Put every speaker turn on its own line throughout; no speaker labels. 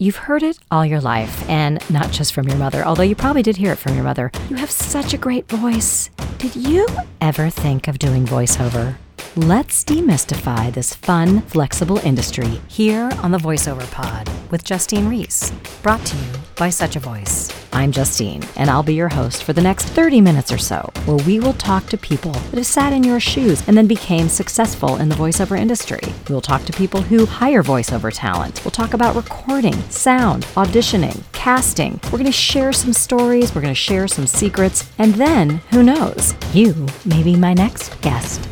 You've heard it all your life, and not just from your mother, although you probably did hear it from your mother. You have such a great voice. Did you ever think of doing voiceover? Let's demystify this fun, flexible industry here on the VoiceOver Pod with Justine Reiss, brought to you by Such a Voice. I'm Justine, and I'll be your host for the next 30 minutes or so, where we will talk to people that have sat in your shoes and then became successful in the voiceover industry. We'll talk to people who hire voiceover talent. We'll talk about recording, sound, auditioning, casting. We're going to share some stories, we're going to share some secrets, and then, who knows, you may be my next guest.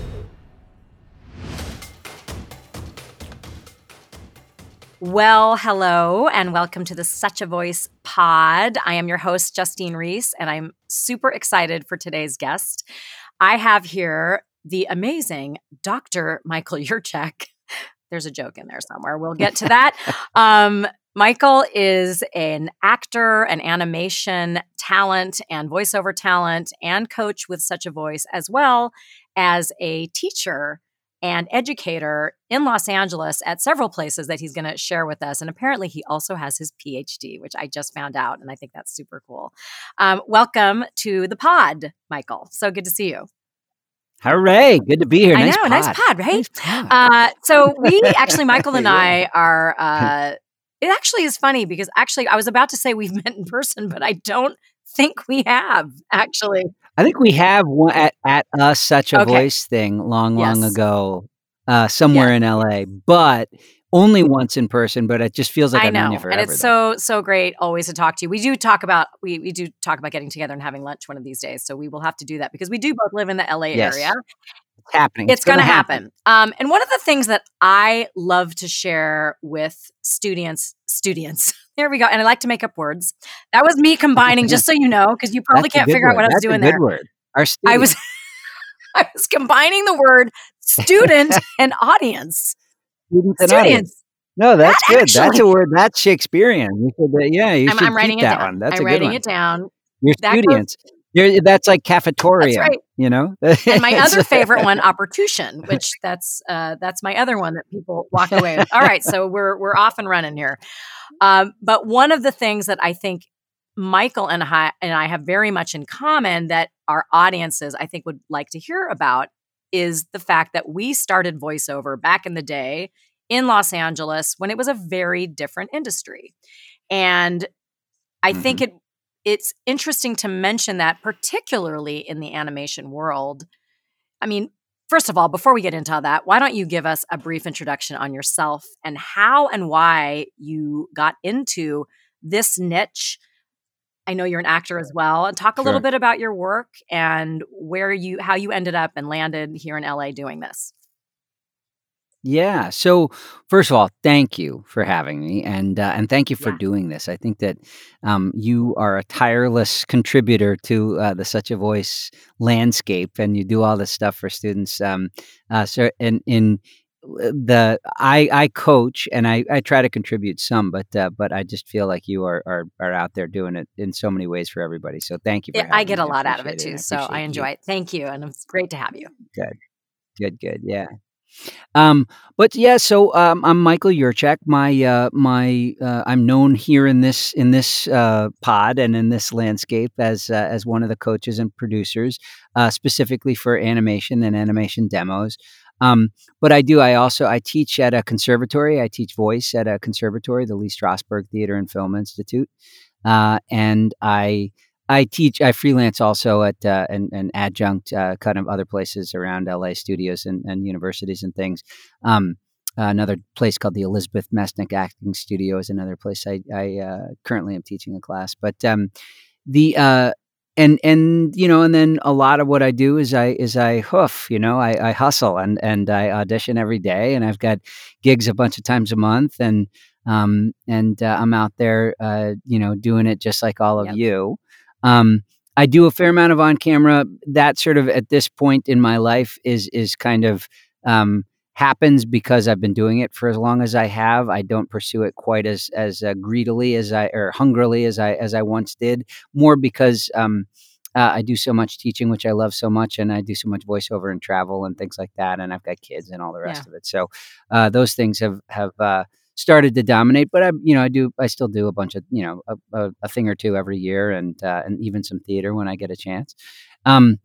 Well, hello, and welcome to the Such a Voice pod. I am your host, Justine Reiss, and I'm super excited for today's guest. I have here the amazing Dr. Michael Yurchak. There's a joke in there somewhere. We'll get to that. um, Michael is an actor, an animation talent, and voiceover talent, and coach with Such a Voice, as well as a teacher and educator in Los Angeles at several places that he's going to share with us. And apparently, he also has his PhD, which I just found out. And I think that's super cool. Um, welcome to the pod, Michael. So good to see you.
Hooray! Good to be here.
Nice I know, pod. nice pod, right? Nice pod. Uh, so we actually, Michael and I are. Uh, it actually is funny because actually, I was about to say we've met in person, but I don't think we have actually.
I think we have one at, at us such a okay. voice thing long, long ago, uh, somewhere yeah. in LA, but only once in person. But it just feels like I I've know, you forever.
And it's though. so so great always to talk to you. We do talk about we we do talk about getting together and having lunch one of these days. So we will have to do that because we do both live in the LA yes. area.
It's happening.
It's, it's going to happen. happen. Um, and one of the things that I love to share with students, students. There we go. And I like to make up words. That was me combining, just so you know, because you probably can't figure
word.
out what I was
That's
doing there.
Word. Our
I was I was combining the word student and audience.
Students and Students. Audience. No, that's that good. Actually, that's a word. That's Shakespearean. You should, uh, yeah, you
I'm,
should
I'm writing it
that
down.
one. That's
I'm
a good
writing
one.
it down.
Your that students. Goes, you're, that's like cafetoria. That's right. You know.
and my other favorite one, opportune, which that's uh, that's my other one that people walk away with. All right, so we're we're off and running here. Um, but one of the things that I think Michael and I, and I have very much in common that our audiences I think would like to hear about is the fact that we started voiceover back in the day in Los Angeles when it was a very different industry. And I mm-hmm. think it it's interesting to mention that, particularly in the animation world. I mean, first of all, before we get into all that, why don't you give us a brief introduction on yourself and how and why you got into this niche? I know you're an actor as well, and talk a sure. little bit about your work and where you, how you ended up and landed here in LA doing this.
Yeah. So first of all, thank you for having me, and uh, and thank you for yeah. doing this. I think that um, you are a tireless contributor to uh, the Such a Voice landscape, and you do all this stuff for students. Um, uh, so in in uh, the I I coach and I, I try to contribute some, but uh, but I just feel like you are, are are out there doing it in so many ways for everybody. So thank you.
Yeah, I get a lot out of it too, it. so I enjoy you. it. Thank you, and it's great to have you.
Good, good, good. Yeah. Um, but yeah, so um, I'm Michael Yurchak. My uh, my uh, I'm known here in this in this uh, pod and in this landscape as uh, as one of the coaches and producers, uh, specifically for animation and animation demos. Um, but I do. I also I teach at a conservatory. I teach voice at a conservatory, the Lee Strasberg Theater and Film Institute, uh, and I I teach, I freelance also at uh, an, an, adjunct uh, kind of other places around LA studios and, and universities and things. Um, uh, another place called the Elizabeth Mestnik Acting Studio is another place I, I uh, currently am teaching a class. But um, the uh, and and you know, and then a lot of what I do is I is I hoof, you know, I, I hustle and and I audition every day, and I've got gigs a bunch of times a month, and um, and uh, I'm out there, you know, doing it just like all of yep. you. Um, I do a fair amount of on camera. That sort of at this point in my life is is kind of um, happens because I've been doing it for as long as I have. I don't pursue it quite as as uh, greedily as I or hungrily as I as I once did. More because um, uh, I do so much teaching, which I love so much, and I do so much voiceover and travel and things like that. And I've got kids and all the rest yeah. of it. So uh, those things have have uh, started to dominate. But I, you know, I do, I still do a bunch of, you know, a, a, a thing or two every year, and uh, and even some theater when I get a chance. Um,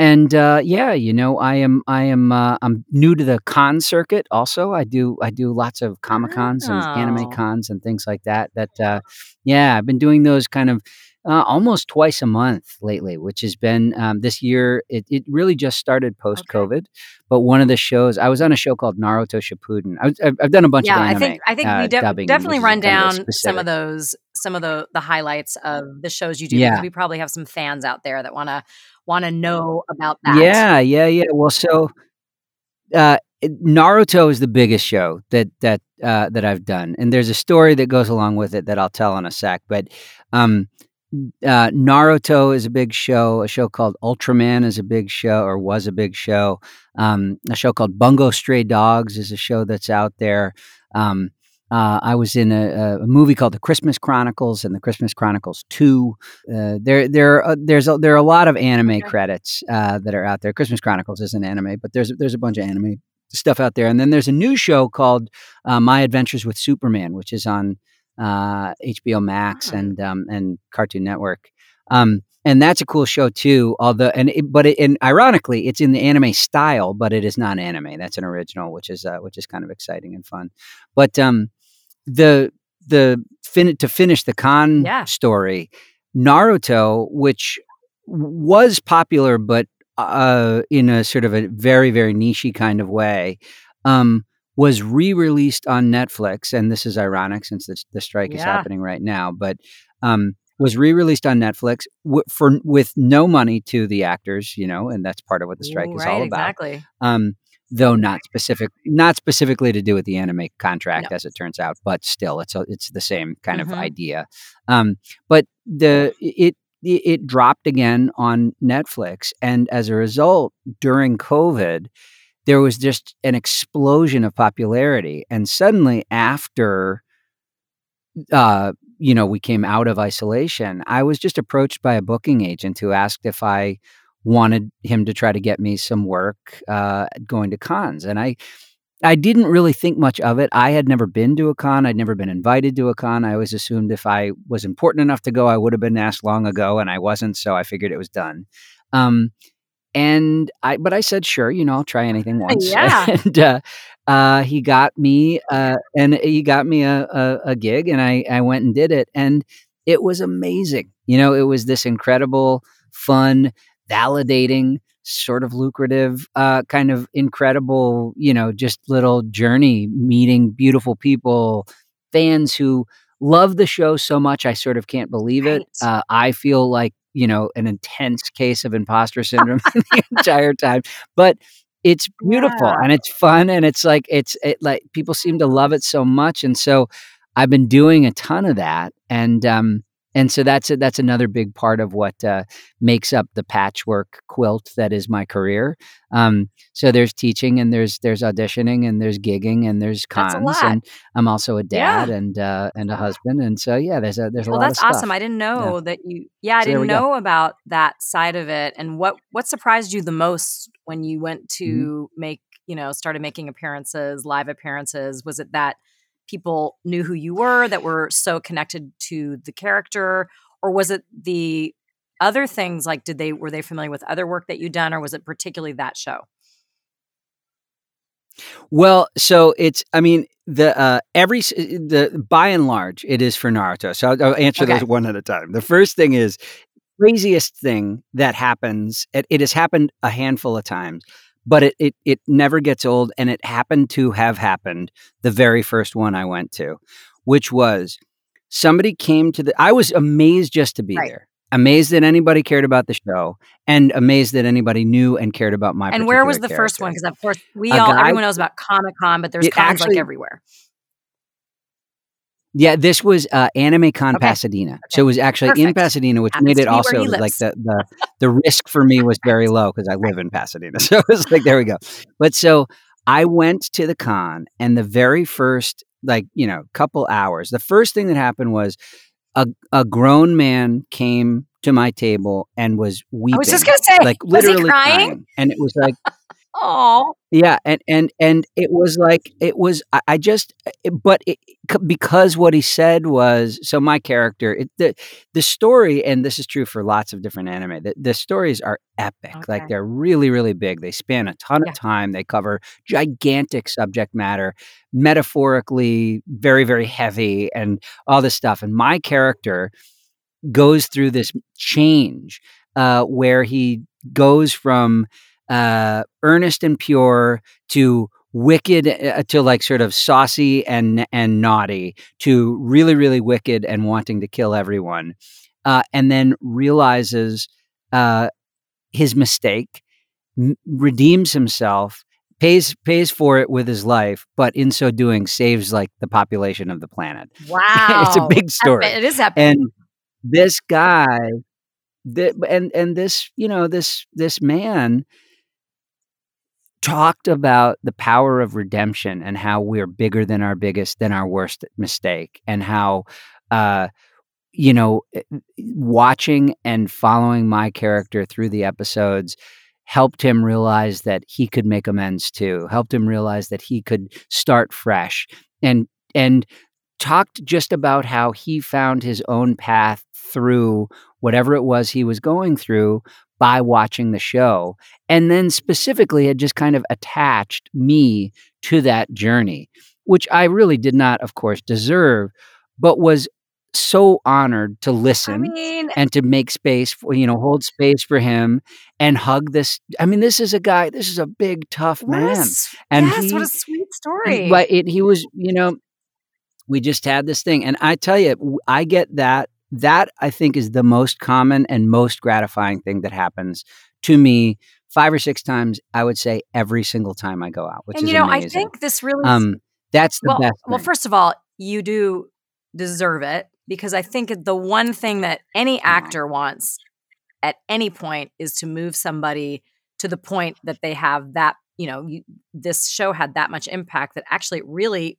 and uh, yeah, you know, I am I am uh, I'm new to the con circuit. Also, I do I do lots of comic cons and anime
Oh.
cons and things like that. That uh, yeah, I've been doing those kind of uh, almost twice a month lately, which has been um, this year. It, it really just started post COVID, but one of the shows I was on a show called Naruto Shippuden. I, I've, I've done a bunch
Yeah,
of
I
anime.
think I think
uh,
we def-
dubbing,
definitely run
kind of
down some of those some of the the highlights of the shows you do
Yeah.
we probably have some fans out there that want to want to know about that.
Yeah, yeah, yeah. Well, so uh, Naruto is the biggest show that that uh, that I've done, and there's a story that goes along with it that I'll tell in a sec. But um, uh, Naruto is a big show. A show called Ultraman is a big show, or was a big show. Um, a show called Bungo Stray Dogs is a show that's out there. Um, uh, I was in a, a movie called The Christmas Chronicles and The Christmas Chronicles Two. Uh, there, there, uh, there's a, there are a lot of anime
Okay.
credits uh, that are out there. Christmas Chronicles isn't anime, but there's there's a bunch of anime stuff out there. And then there's a new show called uh, My Adventures with Superman, which is on uh, HBO Max
Ah.
and um, and Cartoon Network. Um, and that's a cool show too. Although, and it, but it, and ironically, it's in the anime style, but it is not anime. That's an original, which is uh, which is kind of exciting and fun. But um, the the fin- to finish the con
Yeah.
story, Naruto, which was popular, but uh, in a sort of a very very nichey kind of way, um, was re-released on Netflix, and this is ironic since the, the strike is happening right now, but um, was re-released on Netflix w- for with no money to the actors, you know, and that's part of what the strike
Ooh,
is
right,
all about.
Exactly.
Um, though not specific, not specifically to do with the anime contract,
No.
as it turns out, but still, it's a, it's the same kind
Mhm.
of idea. Um, but the it it dropped again on Netflix, and as a result, during COVID, there was just an explosion of popularity, and suddenly after uh, you know, we came out of isolation, I was just approached by a booking agent who asked if I wanted him to try to get me some work uh, going to cons, and I. I didn't really think much of it. I had never been to a con. I'd never been invited to a con. I always assumed if I was important enough to go, I would have been asked long ago, and I wasn't. So I figured it was done. Um, and I, but I said, sure, you know, I'll try anything once.
Yeah.
and uh, uh, he got me, uh, and he got me a, a, a gig, and I, I went and did it, and it was amazing. You know, it was this incredible, fun, validating, sort of lucrative, uh, kind of incredible, you know, just little journey meeting beautiful people, fans who love the show so much. I sort of can't believe it.
Right.
Uh, I feel like, you know, an intense case of imposter syndrome the entire time, but it's beautiful
Yeah.
and it's fun and it's like it's it like people seem to love it so much and so I've been doing a ton of that and um and so that's a, that's another big part of what uh, makes up the patchwork quilt that is my career. Um, so there's teaching and there's there's auditioning and there's gigging and there's cons and I'm also a
Yeah.
dad and uh, and a husband and so yeah there's a there's a
Well,
lot
that's
of stuff.
Well that's awesome. I didn't know that you. Yeah, I
So
didn't
we go.
know about that side of it. And what what surprised you the most when you went
Mm-hmm.
to make you know started making appearances, live appearances? Was it that people knew who you were, that were so connected to the character, or was it the other things? Like, did they were they familiar with other work that you'd done, or was it particularly that show?
Well, so it's I mean the uh every the by and large it is for Naruto. So I'll, I'll answer
Okay.
those one at a time. The first thing is craziest thing that happens. It, it has happened a handful of times, but it, it it never gets old, and it happened to have happened the very first one I went to, which was somebody came to the. I was amazed just to be
Right.
there. Amazed that anybody cared about the show, and amazed that anybody knew and cared about my.
and where was the
particular
first one? Because of course we
A
all
guy-
everyone knows about Comic Con, but there's cons like everywhere.
Yeah, this was uh, Anime Con
Okay.
Pasadena. So it was actually in Pasadena, which made it also like the, the the risk for me was very low because I live in Pasadena. So it was like there we go. But so I went to the con, and the very first like you know couple hours, the first thing that happened was a a grown man came to my table and was weeping.
I was just gonna say,
like
was he
literally
crying?
and it was like
Oh,
yeah, and and and it was like it was. I, I just, it, but it, because what he said was so. My character, it, the the story, and this is true for lots of different anime. The, the stories are epic.
Okay.
Like they're really, really big. They span a ton
Yeah.
of time. They cover gigantic subject matter, metaphorically very, very heavy, and all this stuff. And my character goes through this change uh, where he goes from uh, earnest and pure to wicked uh, to like sort of saucy and and naughty to really really wicked and wanting to kill everyone uh, and then realizes uh, his mistake m- redeems himself pays pays for it with his life but in so doing saves like the population of the planet
wow!
it's a big story
It is epic.
and this guy th- and and this you know this this man talked about the power of redemption and how we're bigger than our biggest than our worst mistake and how uh you know eh, watching and following my character through the episodes helped him realize that he could make amends too helped him realize that he could start fresh and and talked just about how he found his own path through whatever it was he was going through by watching the show and then specifically had just kind of attached me to that journey which i really did not of course deserve but was so honored to
I
listen
mean,
and to make space for you know hold space for him and hug this i mean this is a guy this is a big tough man and
yes, what a sweet story.
but it, he was you know we just had this thing and i tell you i get that that i think is the most common and most gratifying thing that happens to me five or six times i would say every single time i go out which
and you know,
amazing.
I think this really
um that's the
well,
best
well, first of all, you do deserve it because I think the one thing that any actor wants at any point is to move somebody to the point that they have that, you know, you, this show had that much impact that actually it really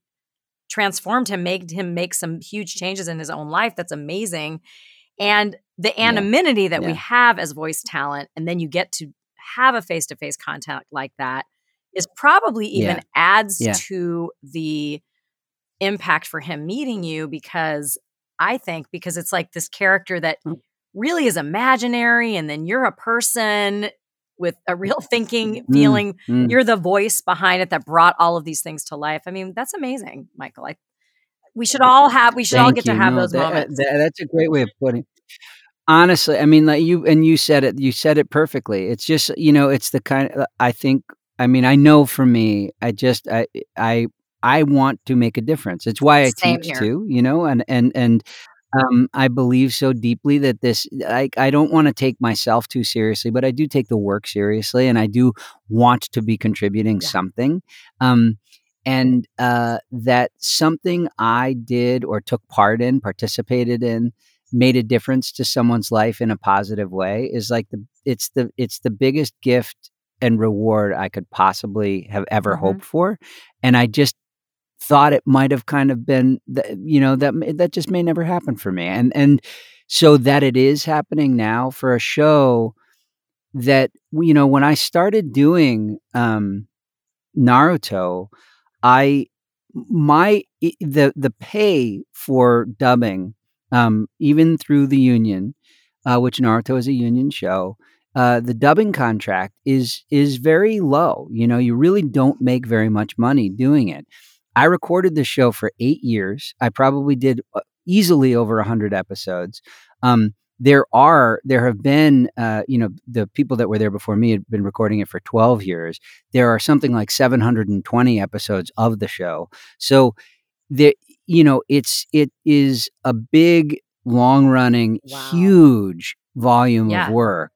transformed him, made him make some huge changes in his own life. That's amazing. And the
Yeah.
anonymity that we have as voice talent, and then you get to have a face to face contact like that is probably even
Yeah.
adds
Yeah.
to the impact for him meeting you because I think because it's like this character that
Mm.
really is imaginary and then you're a person with a real thinking
Mm,
feeling
mm.
you're the voice behind it that brought all of these things to life i mean that's amazing michael I, we should all have we should all
Thank
get to have
No,
those
that-
moments
that- that's a great way of putting. Honestly, I mean, like you and you said it. You said it perfectly. It's just you know, it's the kind. Of, I think. I mean, I know for me, I just I I I want to make a difference. It's why I
Same
teach
here.
too. You know, and and and um, I believe so deeply that this. I I don't want to take myself too seriously, but I do take the work seriously, and I do want to be contributing
Yeah.
something. Um, and uh, that something I did or took part in, participated in, made a difference to someone's life in a positive way is like the it's the it's the biggest gift and reward I could possibly have ever
Mhm.
hoped for, and I just thought it might have kind of been you know that that just may never happen for me and and so that it is happening now for a show that you know when I started doing um Naruto I my the the pay for dubbing um even through the union uh which Naruto is a union show uh the dubbing contract is is very low you know you really don't make very much money doing it I recorded the show for 8 years. I probably did uh, easily over a 100 episodes. Um there are there have been uh you know the people that were there before me had been recording it for 12 years. There are something like 720 episodes of the show. So there you know it's it is a big long running
Wow.
huge volume
Yeah.
of work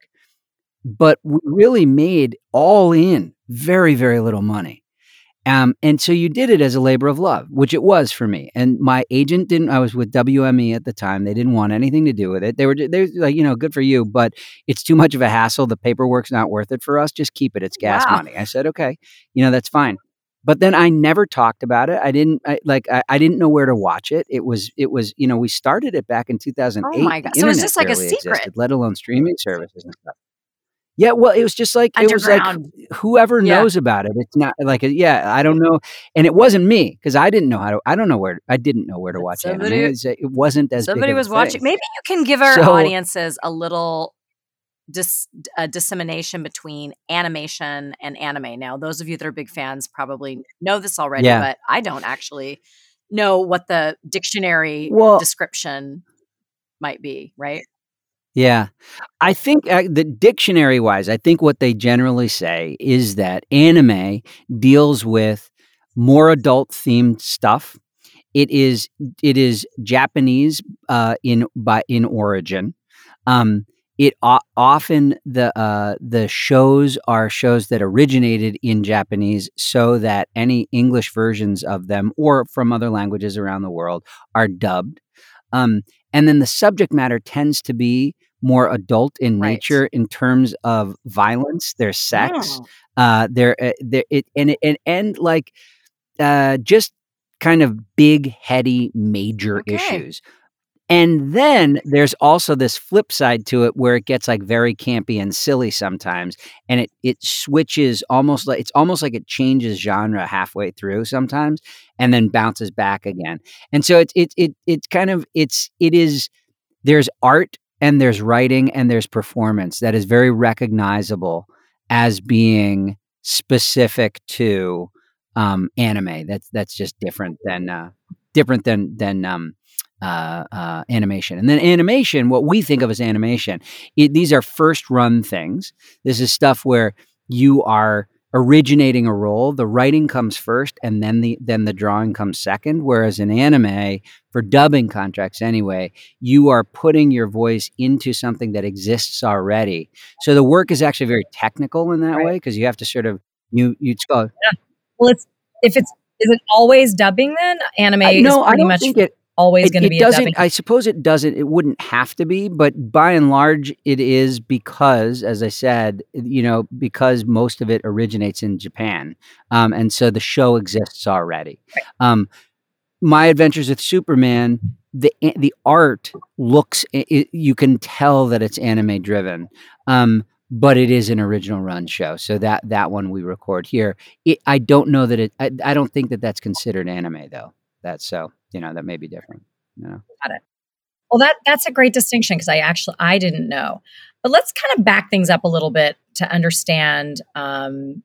but we really made all in very very little money um, and so you did it as a labor of love, which it was for me. And my agent didn't. I was with WME at the time. They didn't want anything to do with it. They were they were like, you know, good for you, but it's too much of a hassle. The paperwork's not worth it for us. Just keep it. It's gas
Wow.
money. I said, okay, you know, that's fine. But then I never talked about it. I didn't I, like. I, I didn't know where to watch it. It was. It was. You know, we started it back in 2008.
Oh my God. So it's just like a secret.
existed, let alone streaming services and stuff. Yeah, well, it was just like it was like whoever
Yeah.
knows about it. It's not like yeah, I don't know, and it wasn't me because I didn't know how to. I don't know where I didn't know where to watch
somebody-
anime. Uh, It wasn't as big
Somebody was watching.
thing.
Maybe you can give our
So-
audiences a little dis, uh, dissemination between animation and anime. Now, those of you that are big fans probably know this already,
Yeah.
but I don't actually know what the dictionary
Well-
description might be. Right?
Yeah. I think uh, the dictionary wise, I think what they generally say is that anime deals with more adult themed stuff. It is it is Japanese uh, in by in origin. Um, it o- often the uh, the shows are shows that originated in Japanese, so that any English versions of them or from other languages around the world are dubbed. Um, and then the subject matter tends to be more adult in
Right.
nature in terms of violence, their sex,
Oh,
uh, there, uh, there, it, and and and like uh, just kind of big, heady, major
Okay.
issues. And then there's also this flip side to it where it gets like very campy and silly sometimes, and it it switches almost like it's almost like it changes genre halfway through sometimes, and then bounces back again. And so it's it it it's kind of it's it is there's art and there's writing and there's performance that is very recognizable as being specific to um, anime. That's that's just different than uh, different than than um, uh, uh, animation. And then animation, what we think of as animation, it, these are first run things. This is stuff where you are originating a role. The writing comes first, and then the then the drawing comes second. Whereas in anime, for dubbing contracts anyway, you are putting your voice into something that exists already. So the work is actually very technical in that
Right.
way because you have to sort of you you go. yeah.
Well, it's if it's is it always dubbing then? Anime
no, I don't
much
think it.
Always
It,
going to be a
doesn't. I suppose it doesn't. It wouldn't have to be, but by and large, it is because, as I said, you know, because most of it originates in Japan, um, and so the show exists already.
Right.
Um, my Adventures with Superman, the the art looks. i i you can tell that it's anime driven. Um, but it is an original run show, so that that one we record here. It, I don't know that it. I, I don't think that that's considered anime though. That's so you know that may be different. You know.
Well, that that's a great distinction because I actually I didn't know. But let's kind of back things up a little bit to understand. Um,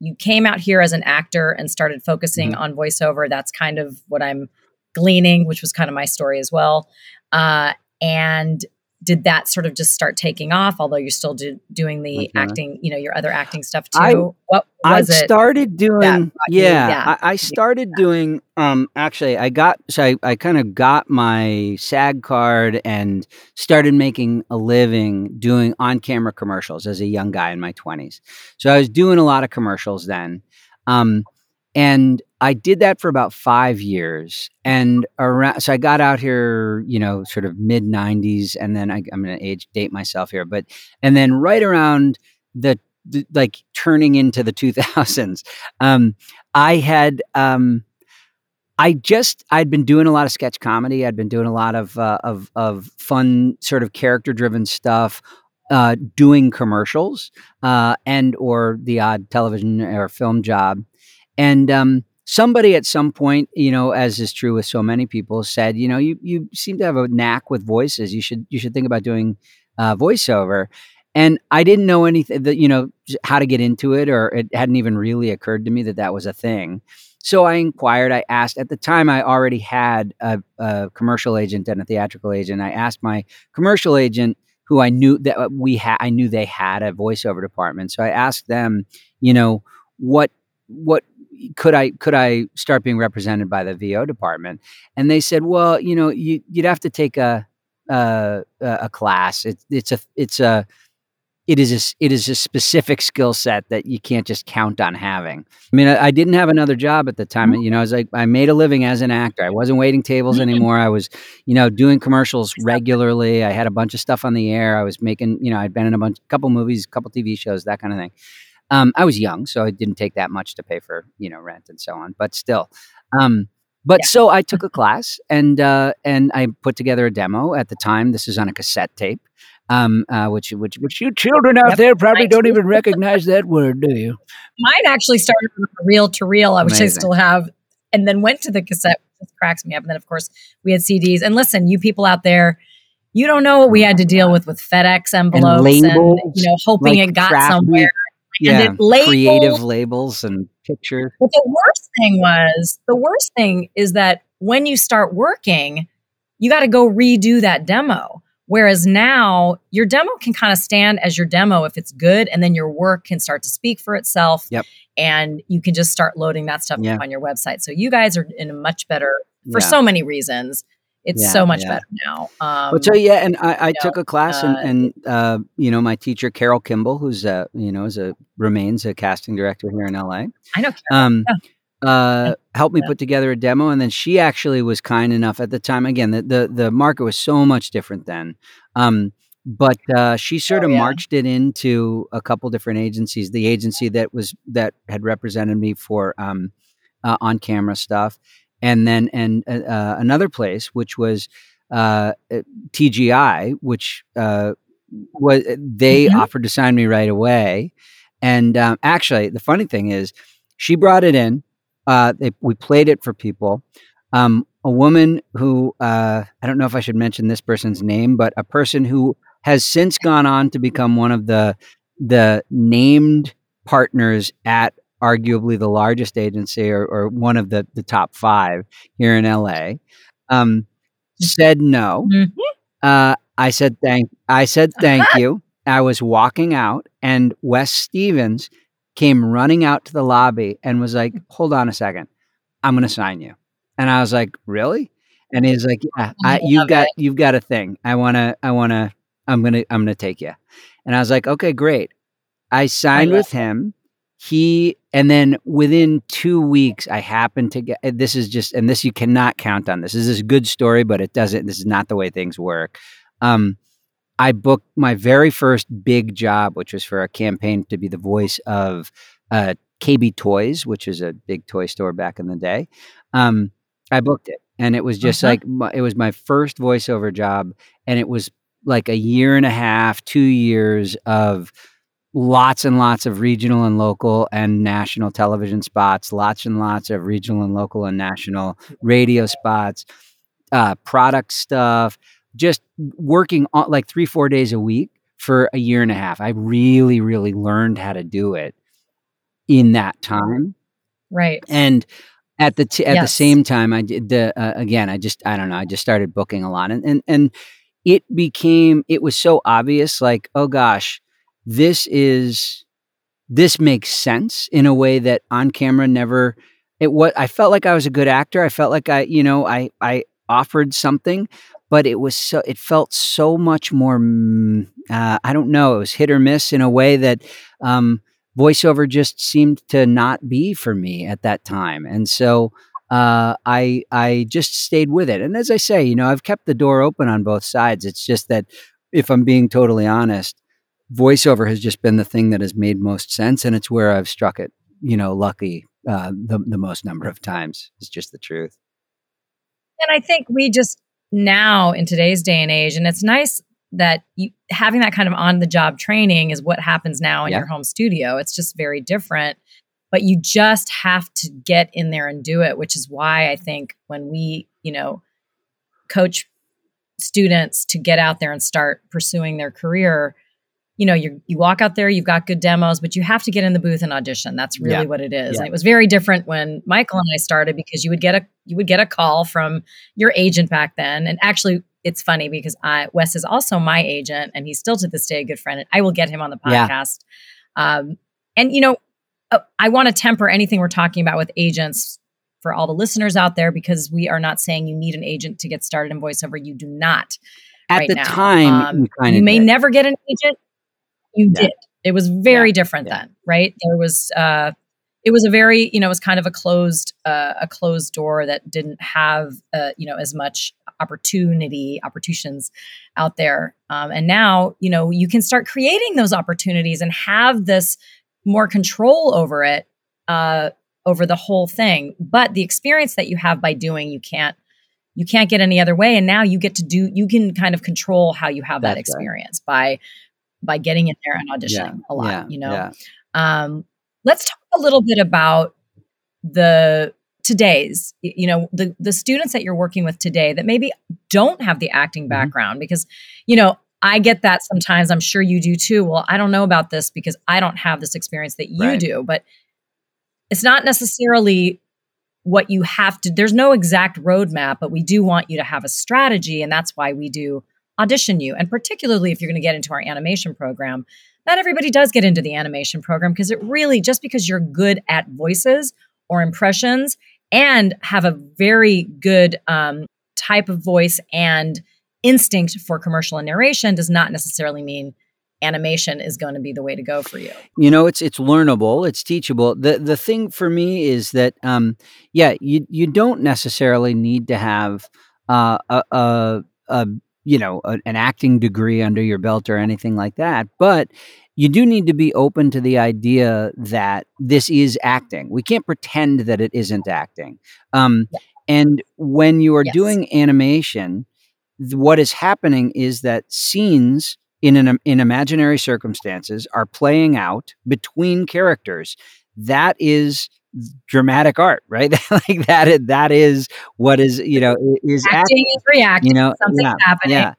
you came out here as an actor and started focusing
Mm-hmm.
on voiceover. That's kind of what I'm gleaning, which was kind of my story as well. Uh, and did that sort of just start taking off? Although you're still do, doing the
Okay.
acting, you know, your other acting stuff too.
I-
what
I
was it?
started doing yeah,
yeah.
I, I started doing um actually I got so I, I kind of got my SAG card and started making a living doing on camera commercials as a young guy in my 20s. So I was doing a lot of commercials then. Um and I did that for about five years. And around, so I got out here, you know, sort of mid 90s. And then I, I'm going to age date myself here, but, and then right around the, the like turning into the 2000s, um, I had, um, I just I'd been doing a lot of sketch comedy. I'd been doing a lot of uh, of of fun sort of character driven stuff, uh, doing commercials uh, and or the odd television or film job. And um, somebody at some point, you know, as is true with so many people, said, you know, you you seem to have a knack with voices. You should you should think about doing uh, voiceover. And I didn't know anything that you know how to get into it, or it hadn't even really occurred to me that that was a thing. So I inquired. I asked. At the time, I already had a, a commercial agent and a theatrical agent. I asked my commercial agent, who I knew that uh, we had, I knew they had a voiceover department. So I asked them, you know, what what could I could I start being represented by the VO department? And they said, well, you know, you, you'd have to take a a, a class. It's it's a it's a it is a, it is a specific skill set that you can't just count on having. I mean, I, I didn't have another job at the time. Mm-hmm. You know, I was like, I made a living as an actor. I wasn't waiting tables mm-hmm. anymore. I was, you know, doing commercials regularly. I had a bunch of stuff on the air. I was making, you know, I'd been in a bunch, couple movies, couple TV shows, that kind of thing. Um, I was young, so it didn't take that much to pay for, you know, rent and so on. But still, um, but
Yeah.
so I took a class and uh, and I put together a demo. At the time, this is on a cassette tape. um, uh, which which which you children out
Yep,
there probably don't even recognize that word, do you?
Mine actually started from reel to reel, which I still have, and then went to the cassette, which cracks me up. And then, of course, we had CDs. And listen, you people out there, you don't know what we had to deal with with FedEx envelopes and,
labels,
you know, hoping
like
it got somewhere.
Yeah,
And it labeled-
creative labels and pictures.
But the worst thing was the worst thing is that when you start working, you got to go redo that demo. Whereas now your demo can kind of stand as your demo if it's good, and then your work can start to speak for itself.
Yep.
And you can just start loading that stuff
Yeah.
up on your website. So you guys are in a much better for
Yeah.
so many reasons. It's
Yeah,
so much
yeah.
better now. Um,
Well, so yeah, and I, I
you
took
know,
a class, and,
uh,
and uh, you know, my teacher Carol Kimball, who's uh, you know, is a remains a casting director here in LA.
I know.
um, uh, helped me put together a demo, and then she actually was kind enough at the time. Again, the the, the market was so much different then, um, but uh, she sort
Oh,
of marched it into a couple different agencies. The agency that was that had represented me for um, uh, on camera stuff, and then and uh, uh, another place which was uh, uh, TGI, which uh, was they
Mhm.
offered to sign me right away. And um, actually, the funny thing is, she brought it in. Uh, they, we played it for people. Um, a woman who uh, I don't know if I should mention this person's name, but a person who has since gone on to become one of the the named partners at arguably the largest agency or, or one of the the top five here in LA. Um, said no.
Mhm.
Uh, I said thank. I said thank you. I was walking out, and Wes Stevens came running out to the lobby and was like, "Hold on a second, I'm going to sign you." And I was like, "Really?" And he's like, "Yeah, I,
I
you've got
it.
you've got a thing. I want to. I want to. I'm gonna. I'm gonna take you." And I was like, "Okay, great." I signed
love
with him. He and then within two weeks, I happened to get. This is just, and this you cannot count on. This, this is a good story, but it doesn't. This is not the way things work. Um, I booked my very first big job, which was for a campaign to be the voice of uh, KB Toys, which is a big toy store back in the day. Um, I booked it, and it was just
Uh-huh.
like my, it was my first voiceover job, and it was like a year and a half, two years of lots and lots of regional and local and national television spots, lots and lots of regional and local and national radio spots, uh, product stuff, just working on like three, four days a week for a year and a half. I really, really learned how to do it in that time.
Right.
And at the t- at the same time, I did the uh, again. I just I don't know. I just started booking a lot, and and and it became it was so obvious. Like oh gosh, this is this makes sense in a way that on camera never. It what I felt like I was a good actor. I felt like I you know I I offered something, but it was so it felt so much more. mm, Uh, I don't know. It was hit or miss in a way that. Um, voiceover just seemed to not be for me at that time and so uh, I I just stayed with it and as I say you know I've kept the door open on both sides it's just that if I'm being totally honest voiceover has just been the thing that has made most sense and it's where I've struck it you know lucky uh, the the most number of times is just the truth
And I think we just now in today's day and age, and it's nice that you having that kind of on the job training is what happens now in
Yeah.
your home studio. It's just very different, but you just have to get in there and do it, which is why I think when we, you know, coach students to get out there and start pursuing their career, you know, you you walk out there, you've got good demos, but you have to get in the booth and audition. That's really
Yeah.
what it is.
Yeah.
And it was very different when Michael and I started because you would get a you would get a call from your agent back then. And actually, it's funny because I Wes is also my agent, and he's still to this day a good friend. And I will get him on the
Yeah.
podcast. Um, and you know, uh, I want to temper anything we're talking about with agents for all the listeners out there because we are not saying you need an agent to get started in voiceover. You do not.
at
right
the
now.
time
Um,
you kind
You
of
may never get an agent. You
Yeah.
did. It was very different
Yeah.
then, right? There was uh it was a very, you know, it was kind of a closed uh, a closed door that didn't have uh, you know, as much opportunity, opportunities out there. Um, and now, you know, you can start creating those opportunities and have this more control over it, uh, over the whole thing. But the experience that you have by doing, you can't you can't get any other way and now you get to do you can kind of control how you have that
That's right.
experience by by getting in there and auditioning a lot
yeah,
you know
yeah.
um, let's talk a little bit about the today's you know the the students that you're working with today that maybe don't have the acting
Mhm.
background because you know I get that sometimes I'm sure you do too well I don't know about this because I don't have this experience that you
Right.
do but it's not necessarily what you have to there's no exact roadmap but we do want you to have a strategy and that's why we do audition you and particularly if you're going to get into our animation program. Not everybody does get into the animation program because it really just because you're good at voices or impressions and have a very good um, type of voice and instinct for commercial and narration does not necessarily mean animation is going to be the way to go for you.
You know it's it's learnable it's teachable. The the thing for me is that um yeah you you don't necessarily need to have uh a a, a you know a, an acting degree under your belt or anything like that but you do need to be open to the idea that this is acting we can't pretend that it isn't acting um
Yeah.
and when you are
Yes.
doing animation th- what is happening is that scenes in an in imaginary circumstances are playing out between characters that is dramatic art right? Like that, that is what is, you know is
acting
acting
is reacting
you know
something's
yeah,
happening.
yeah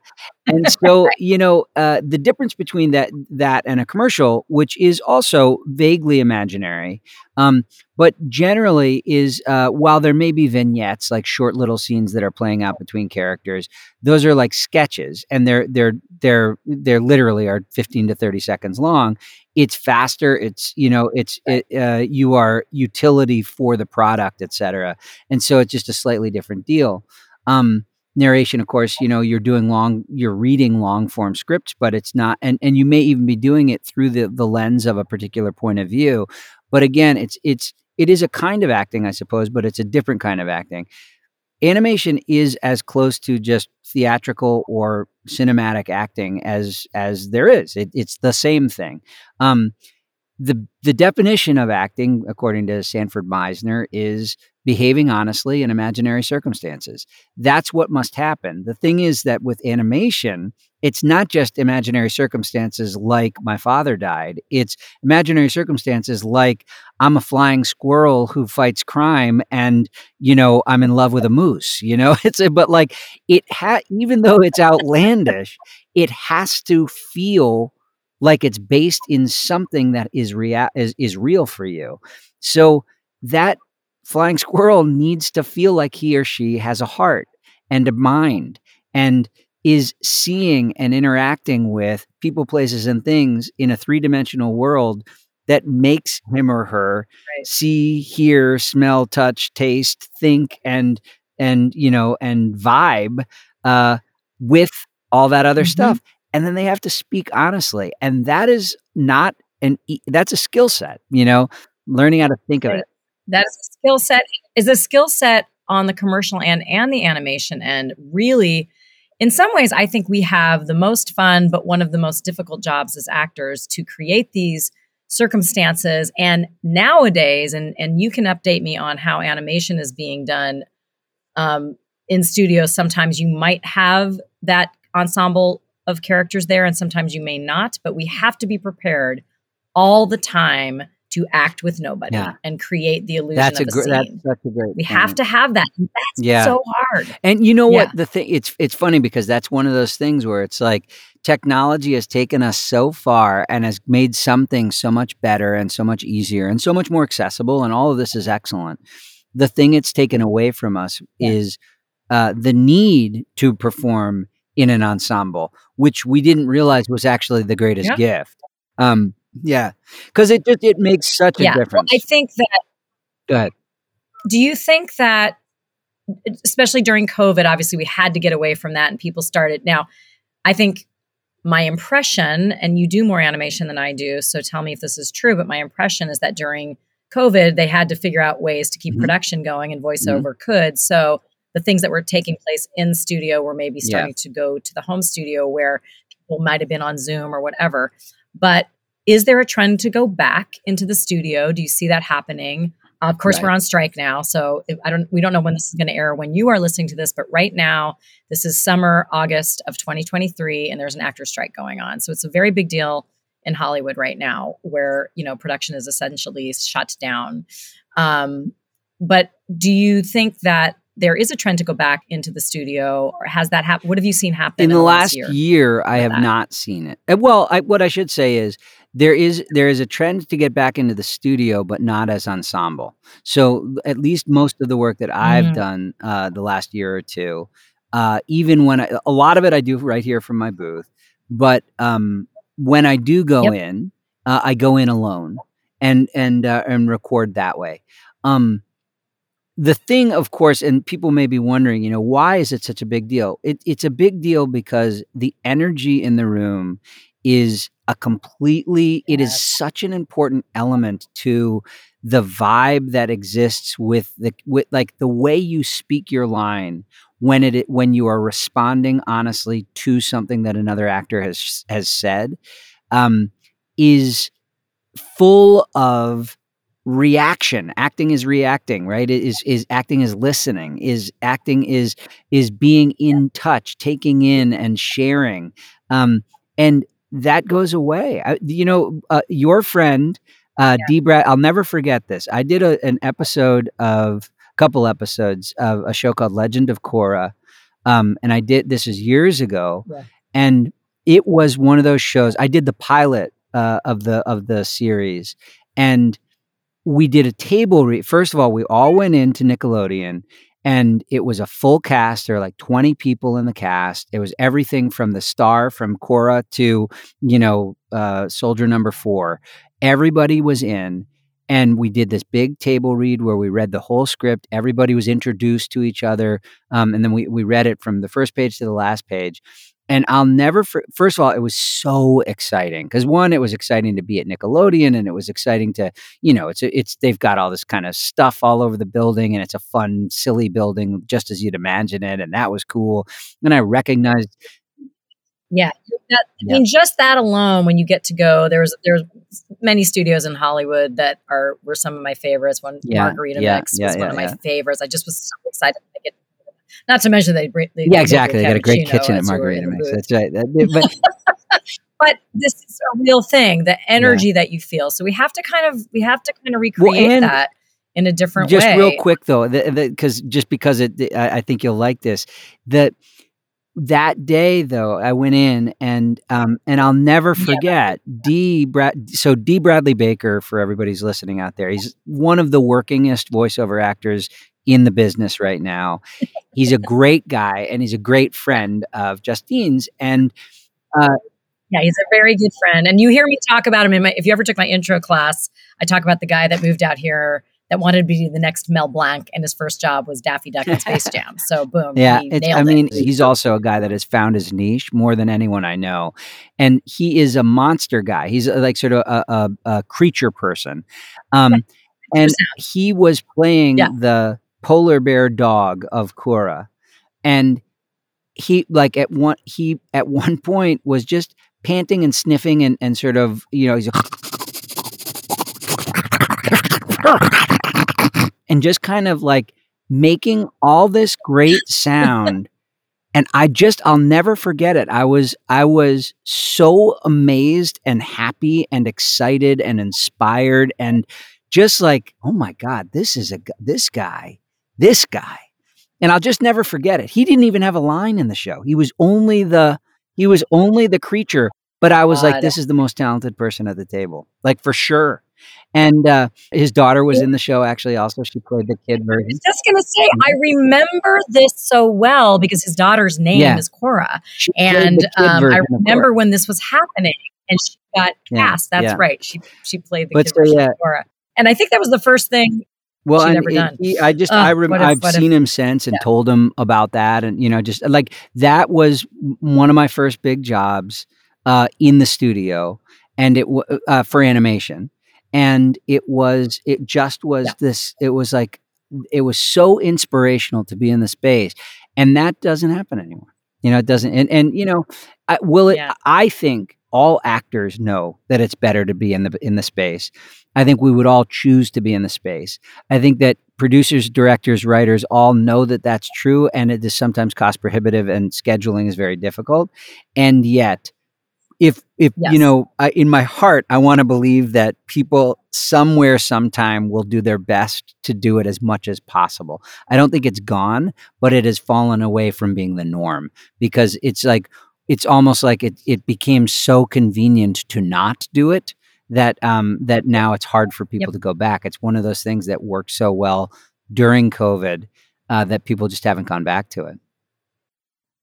and so you know uh, the difference between that that and a commercial which is also vaguely imaginary um, but generally is uh, while there may be vignettes like short little scenes that are playing out between characters those are like sketches and they're they're they're they're literally are 15 to 30 seconds long. It's faster it's you know it's it, uh, you are utility for the product etc and so it's just a slightly different deal. Um, narration of course you know you're doing long you're reading long form scripts but it's not and and you may even be doing it through the the lens of a particular point of view. But again it's it's it is a kind of acting i suppose but it's a different kind of acting. Animation is as close to just theatrical or cinematic acting as as there is. It, it's the same thing. Um the the definition of acting according to sanford meisner is behaving honestly in imaginary circumstances. That's what must happen. The thing is that with animation it's not just imaginary circumstances like my father died. It's imaginary circumstances like i'm a flying squirrel who fights crime and you know i'm in love with a moose you know? It's a, but like it ha even though it's outlandish it has to feel like it's based in something that is rea- is, is real for you so that flying squirrel needs to feel like he or she has a heart and a mind and is seeing and interacting with people places and things in a three-dimensional world that makes him or her
Right.
see hear smell touch taste think and and you know and vibe uh, with all that other
Mhm.
stuff and then they have to speak honestly and that is not an that's a skill set you know learning how to think of it.
That is a skill set is a skill set on the commercial end and the animation end really in some ways i think we have the most fun but one of the most difficult jobs as actors to create these circumstances and nowadays and and you can update me on how animation is being done um, in studios sometimes you might have that ensemble of characters there and sometimes you may not but we have to be prepared all the time to act with nobody
Yeah.
and create the illusion
that's a
of a scene.
that's, that's a great
we have to have that. That's
Yeah.
so hard.
And you know
Yeah.
what the thing it's it's funny because that's one of those things where it's like technology has taken us so far and has made some things so much better and so much easier and so much more accessible and all of this is excellent. The thing it's taken away from us is uh, the need to perform in an ensemble, which we didn't realize was actually the greatest
Yeah.
gift. Um, yeah, because it just it makes such a
yeah. Well,
difference.
I think that
Go ahead.
do you think that especially during covid obviously we had to get away from that and people started now i think my impression and you do more animation than i do so tell me if this is true but my impression is that during covid they had to figure out ways to keep
Mhm.
production going and voiceover could so the things that were taking place in studio were maybe
Yeah.
starting to go to the home studio where people might have been on zoom or whatever but is there a trend to go back into the studio do you see that happening Of course,
Right.
we're on strike now, so I don't. We don't know when this is going to air when you are listening to this, but right now, this is summer, August of 2023, and there's an actor strike going on. So it's a very big deal in Hollywood right now, where you know production is essentially shut down. Um, but do you think that there is a trend to go back into the studio, or has that happened? What have you seen happen
in the last
year?
year, I have
that?
not seen it. Uh, Well, I, what I should say is there is there is a trend to get back into the studio, but not as ensemble. So at least most of the work that I've
Mm.
done uh, the last year or two, uh, even when I, a lot of it I do right here from my booth, but um, when I do go
Yep.
in, uh, I go in alone and and uh, and record that way. Um, the thing, of course, and people may be wondering, you know, why is it such a big deal? It, it's a big deal because the energy in the room is a completely, it is such an important element to the vibe that exists with the, with like the way you speak your line when it, when you are responding honestly to something that another actor has, has said, um, is full of reaction. Acting is reacting right? It is is acting is listening is acting is is being in touch taking in and sharing. Um and that goes away. I, you know uh, your friend uh
Yeah.
D. Brad I'll never forget this. I did a, an episode of a couple episodes of a show called Legend of Korra um and I did this is years ago
Yeah.
and it was one of those shows. I did the pilot uh, of the of the series and we did a table read. First of all, we all went into Nickelodeon and it was a full cast. There were like 20 people in the cast. It was everything from the star from Korra to, you know, uh, soldier number four. Everybody was in. And we did this big table read where we read the whole script. Everybody was introduced to each other. Um, and then we, we read it from the first page to the last page. And I'll never, for, first of all, it was so exciting because one, it was exciting to be at Nickelodeon and it was exciting to you know, it's it's they've got all this kind of stuff all over the building, and it's a fun, silly building, just as you'd imagine it, and that was cool. And I recognized,
Yeah, that, I
Yeah.
mean, just that alone, when you get to go, there's there's many studios in Hollywood that are were some of my favorites. One
Yeah,
Margarita
yeah,
Mix was one of my favorites. I just was so excited to get. Not to mention they they
yeah, exactly. They got a great kitchen at
as you were in
Margarita Mix. That's right. That- but
But this is a real thing, the energy that you feel. So we have to kind of we have to kind of recreate
and
that in a different
just
way.
Just real quick though, because just because it, I, I think you'll like this. That that day though, I went in and um and I'll never
Yeah.
forget D. Brad. So D. Bradley Baker, for everybody's listening out there, he's one of the workingest voiceover actors in the business right now. He's a great guy and he's a great friend of Justine's. And
Yeah, he's a very good friend. And you hear me talk about him in my if you ever took my intro class, I talk about the guy that moved out here that wanted to be the next Mel Blanc and his first job was Daffy Duck and Space Jam. So boom.
Yeah,
he
it's,
nailed
I
it.
mean, he's also a guy that has found his niche more than anyone I know, and he is a monster guy. He's uh, like sort of a, a, a creature person, um, and he was playing
Yeah.
the polar bear dog of Korra, and he like at one he at one point was just panting and sniffing and, and sort of you know he's and just kind of like making all this great sound. And i just i'll never forget it. I was i was so amazed and happy and excited and inspired and just like oh my god this is a this guy this guy and i'll just never forget it he didn't even have a line in the show he was only the he was only the creature but i was like this is the most talented person at the table like for sure and uh, his daughter was in the show actually also she played the kid version
just gonna say, I remember this so well because his daughter's name
Yeah.
is Cora.
She
And um, I remember when this was happening and she got
Yeah,
cast. That's
yeah.
right. She she played the
But
kid
so,
version
yeah.
of Korra. And I think that was the first thing
well, and
ever
it-
done.
he- I just
Ugh,
I rem- I've
what if-
seen him since and
Yeah.
told him about that, and you know, just like that was one of my first big jobs uh, in the studio, and it wa- uh, for animation, and it was it just was
Yeah.
this. It was like it was so inspirational to be in the space, and that doesn't happen anymore. You know, it doesn't, and and you know, I, will it?
Yeah.
I think all actors know that it's better to be in the in the space. I think we would all choose to be in the space. I think that producers, directors, writers all know that that's true, and it is sometimes cost prohibitive and scheduling is very difficult. And yet, if if
Yes.
you know, I, in my heart, I want to believe that people somewhere, sometime will do their best to do it as much as possible. I don't think it's gone, but it has fallen away from being the norm because it's like it's almost like it it became so convenient to not do it that um that now it's hard for people
Yep.
to go back. It's one of those things that worked so well during COVID uh, that people just haven't gone back to it.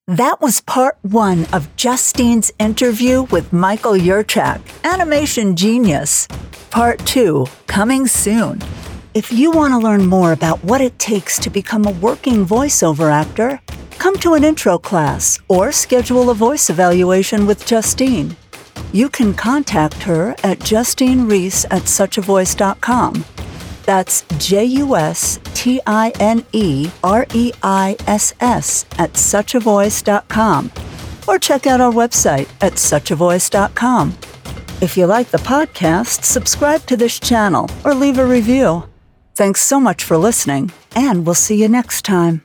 That was part one of Justine's interview with Michael Yurchak, animation genius. Part two, coming soon. If you want to learn more about what it takes to become a working voiceover actor, come to an intro class or schedule a voice evaluation with Justine. You can contact her at Justine Reiss at suchavoice.com. That's J U S T I N E R E I S S at suchavoice.com. Or check out our website at suchavoice.com. If you like the podcast, subscribe to this channel or leave a review. Thanks so much for listening, and we'll see you next time.